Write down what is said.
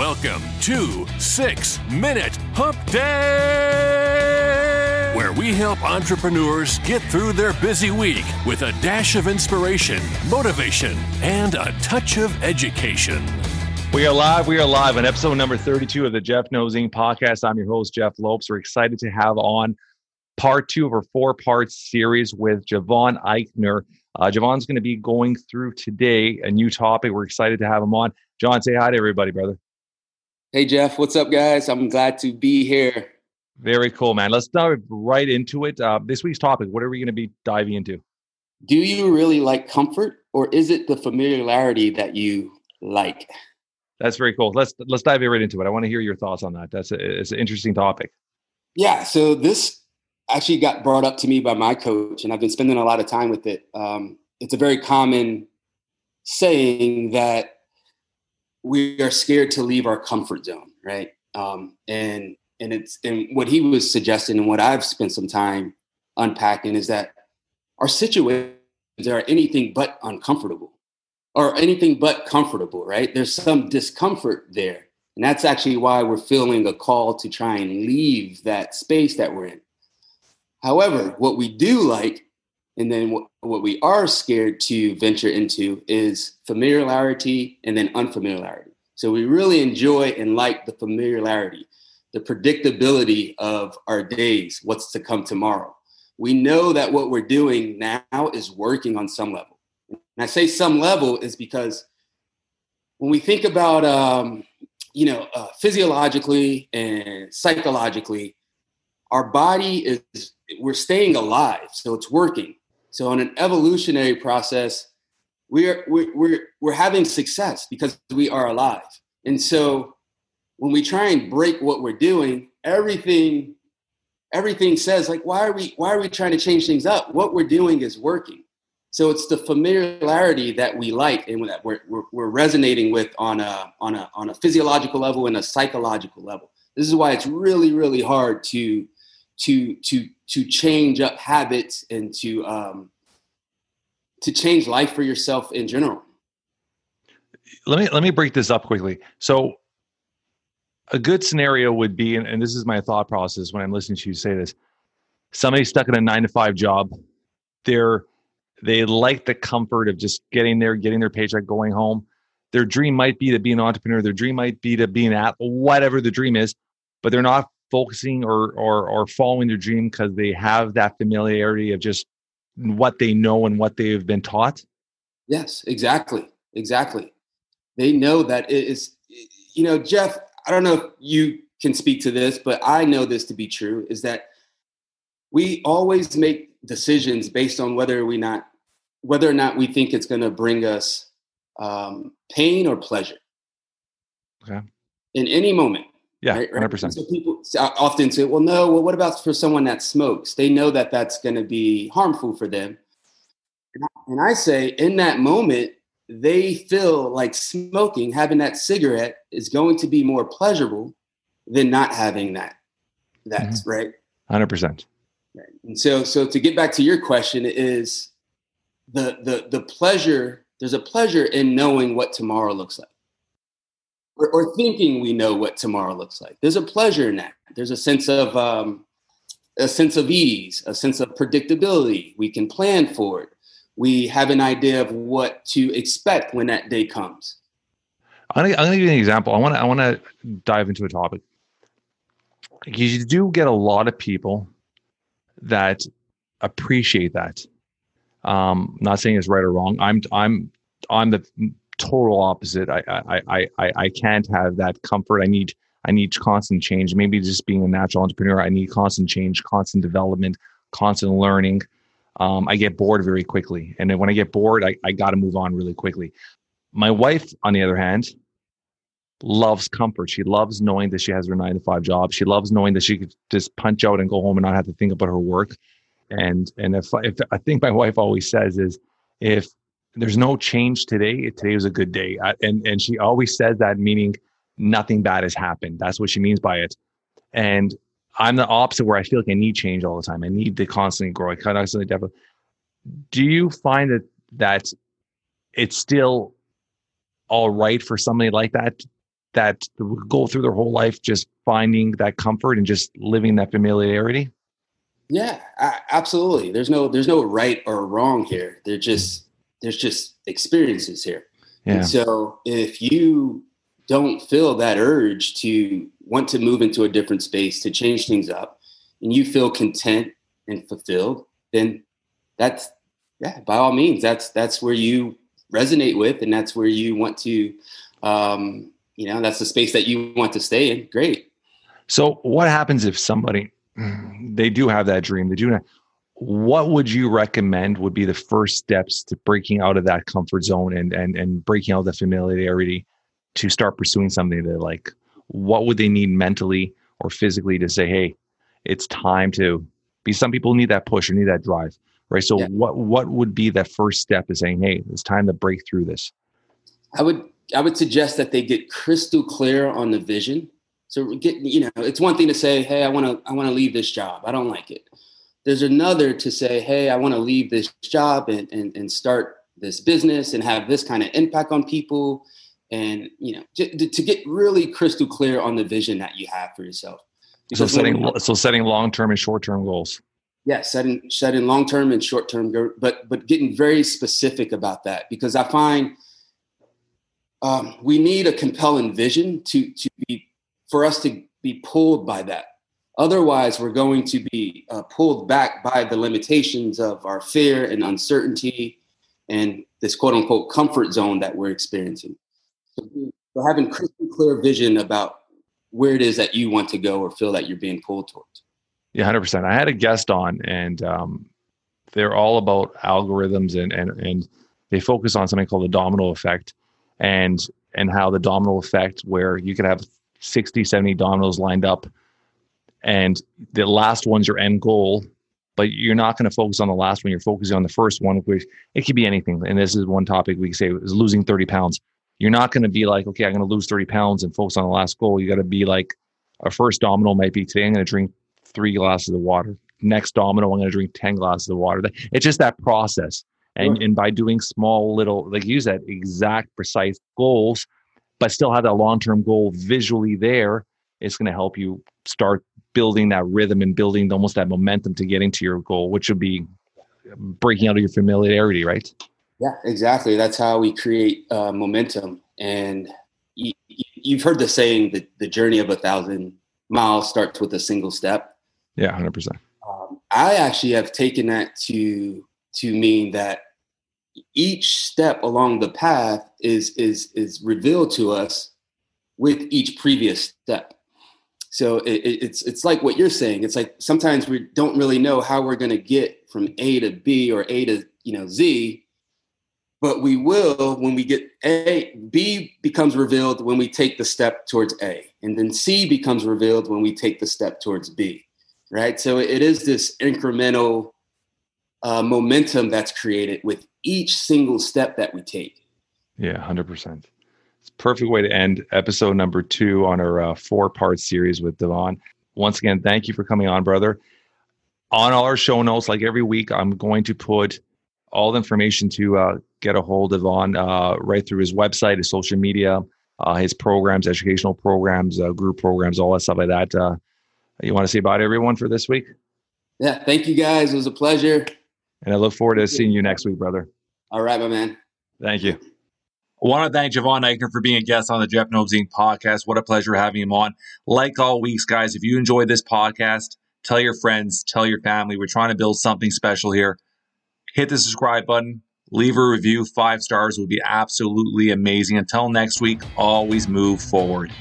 Welcome to Six Minute Hump Day, where we help entrepreneurs get through their busy week with a dash of inspiration, motivation, and a touch of education. We are live. We are live on episode number 32 of the Jeff Knows Inc. podcast. I'm your host, Jeff Lopes. We're excited to have on part two of our four part series with Javon Eichner. Uh, Javon's going to be going through today a new topic. We're excited to have him on. John, say hi to everybody, brother. Hey, Jeff. What's up, guys? I'm glad to be here. Very cool, man. Let's dive right into it. Uh, this week's topic, what are we going to be diving into? Do you really like comfort or is it the familiarity that you like? That's very cool. Let's let's dive right into it. I want to hear your thoughts on that. That's a, it's an interesting topic. Yeah. So this actually got brought up to me by my coach, and I've been spending a lot of time with it. Um, it's a very common saying that we are scared to leave our comfort zone, right? Um, and and it's and what he was suggesting, and what I've spent some time unpacking is that our situations are anything but uncomfortable or anything but comfortable, right? There's some discomfort there. And that's actually why we're feeling a call to try and leave that space that we're in. However, what we do like, and then what, we are scared to venture into is familiarity and then unfamiliarity. So we really enjoy and like the familiarity, the predictability of our days, what's to come tomorrow. We know that what we're doing now is working on some level. And I say some level is because when we think about, um, you know, uh, physiologically and psychologically, our body is, we're staying alive. So it's working. So in an evolutionary process, we're, we're, we're, we're having success because we are alive. And so when we try and break what we're doing, everything, everything says like, why are we, why are we trying to change things up? What we're doing is working. So it's the familiarity that we like and that we're, we're, we're, resonating with on a, on, a, on a physiological level and a psychological level. This is why it's really, really hard to, to, to, to change up habits and to, um, to change life for yourself in general. Let me, let me break this up quickly. So a good scenario would be, and, and this is my thought process when I'm listening to you say this, somebody stuck in a nine to five job, they're, they like the comfort of just getting there, getting their paycheck, going home. Their dream might be to be an entrepreneur. Their dream might be to be an app, whatever the dream is, but they're not focusing or or or following their dream because they have that familiarity of just what they know and what they've been taught. Yes, exactly, exactly. They know that it is. You know, Jeff. I don't know if you can speak to this, but I know this to be true. Is that we always make decisions based on whether we not whether or not we think it's going to bring us um, pain or pleasure. Okay. In any moment. Yeah, right, right? 100%. So people often say, well, no, well, what about for someone that smokes? They know that that's going to be harmful for them. And I say, in that moment, they feel like smoking, having that cigarette is going to be more pleasurable than not having that. That's mm-hmm. right. 100%. Right. And so, so to get back to your question is the, the, the pleasure, there's a pleasure in knowing what tomorrow looks like or, or, thinking we know what tomorrow looks like. There's a pleasure in that. There's a sense of um, a sense of ease, a sense of predictability. We can plan for it. We have an idea of what to expect when that day comes. I'm gonna, I'm gonna give you an example. I want to I want to dive into a topic you do get a lot of people that appreciate that. Um, not saying it's right or wrong. I'm I'm I'm the total opposite. I I I I can't have that comfort. I need I need constant change. Maybe just being a natural entrepreneur, I need constant change, constant development, constant learning. Um, I get bored very quickly, and then when I get bored, I, I got to move on really quickly. My wife, on the other hand, loves comfort. She loves knowing that she has her nine to five job. She loves knowing that she could just punch out and go home and not have to think about her work. And and if if I think my wife always says is if there's no change today, today was a good day. And and she always says that meaning nothing bad has happened. That's what she means by it. And I'm the opposite where I feel like I need change all the time. I need to constantly grow. I constantly develop. Do you find that that it's still all right for somebody like that that go through their whole life just finding that comfort and just living that familiarity? Yeah, absolutely. There's no there's no right or wrong here. They're just there's just experiences here. Yeah. And so if you don't feel that urge to want to move into a different space to change things up and you feel content and fulfilled, then that's yeah, by all means, that's that's where you resonate with and that's where you want to um, you know, that's the space that you want to stay in. Great. So what happens if somebody they do have that dream, they do not what would you recommend would be the first steps to breaking out of that comfort zone and and and breaking out the familiarity to start pursuing something they like? What would they need mentally or physically to say, hey, it's time to be some people need that push or need that drive. Right. So yeah. what what would be that first step to saying, hey, it's time to break through this? I would I would suggest that they get crystal clear on the vision. So get you know, it's one thing to say, "Hey, I want to I want to leave this job. I don't like it." There's another to say, "Hey, I want to leave this job and, and and start this business and have this kind of impact on people." And you know, to, to get really crystal clear on the vision that you have for yourself. Because so setting so setting long term and short term goals. Yeah, setting setting long term and short term, but but getting very specific about that because I find um, we need a compelling vision to to be for us to be pulled by that. Otherwise, we're going to be uh, pulled back by the limitations of our fear and uncertainty and this quote unquote comfort zone that we're experiencing. So, having crystal clear vision about where it is that you want to go or feel that you're being pulled towards. Yeah, hundred percent. I had a guest on, and um, they're all about algorithms, and and and they focus on something called the domino effect and and how the domino effect where you could have 60 70 dominoes lined up and the last one's your end goal but you're not going to focus on the last one. You're focusing on the first one which it could be anything. And this is one topic we say is losing 30 pounds. You're not going to be like okay i'm going to lose 30 pounds and focus on the last goal. You got to be like our first domino might be today i'm going to drink three glasses of water. Next domino i'm going to drink 10 glasses of water. It's just that process. And sure. and by doing small little like use that exact precise goals but still have that long-term goal visually there it's going to help you start building that rhythm and building almost that momentum to getting to your goal which would be breaking out of your familiarity right? Yeah exactly. That's how we create uh, momentum. And you, you've heard the saying that the journey of a thousand miles starts with a single step. Yeah 100% um, i actually have taken that to to mean that each step along the path is is is revealed to us with each previous step so it, it's it's like what you're saying it's like sometimes we don't really know how we're going to get from a to b or a to you know z but we will when we get a b becomes revealed when we take the step towards a and then c becomes revealed when we take the step towards b right so it is this incremental uh, momentum that's created with each single step that we take. Yeah, 100%. It's a perfect way to end episode number two on our uh, four part series with Devon. Once again, thank you for coming on, brother. On all our show notes, like every week, I'm going to put all the information to uh, get a hold of on uh, right through his website, his social media, uh, his programs, educational programs, uh, group programs, all that stuff like that. Uh, you want to say bye everyone for this week? Yeah, thank you guys. It was a pleasure. And I look forward to seeing you next week, brother. All right, my man. Thank you. I want to thank Javon Eichner for being a guest on the Jeff Knows Inc. podcast. What a pleasure having him on. Like all weeks, guys, if you enjoyed this podcast, tell your friends, tell your family. We're trying to build something special here. Hit the subscribe button, leave a review. Five stars would be absolutely amazing. Until next week, always move forward.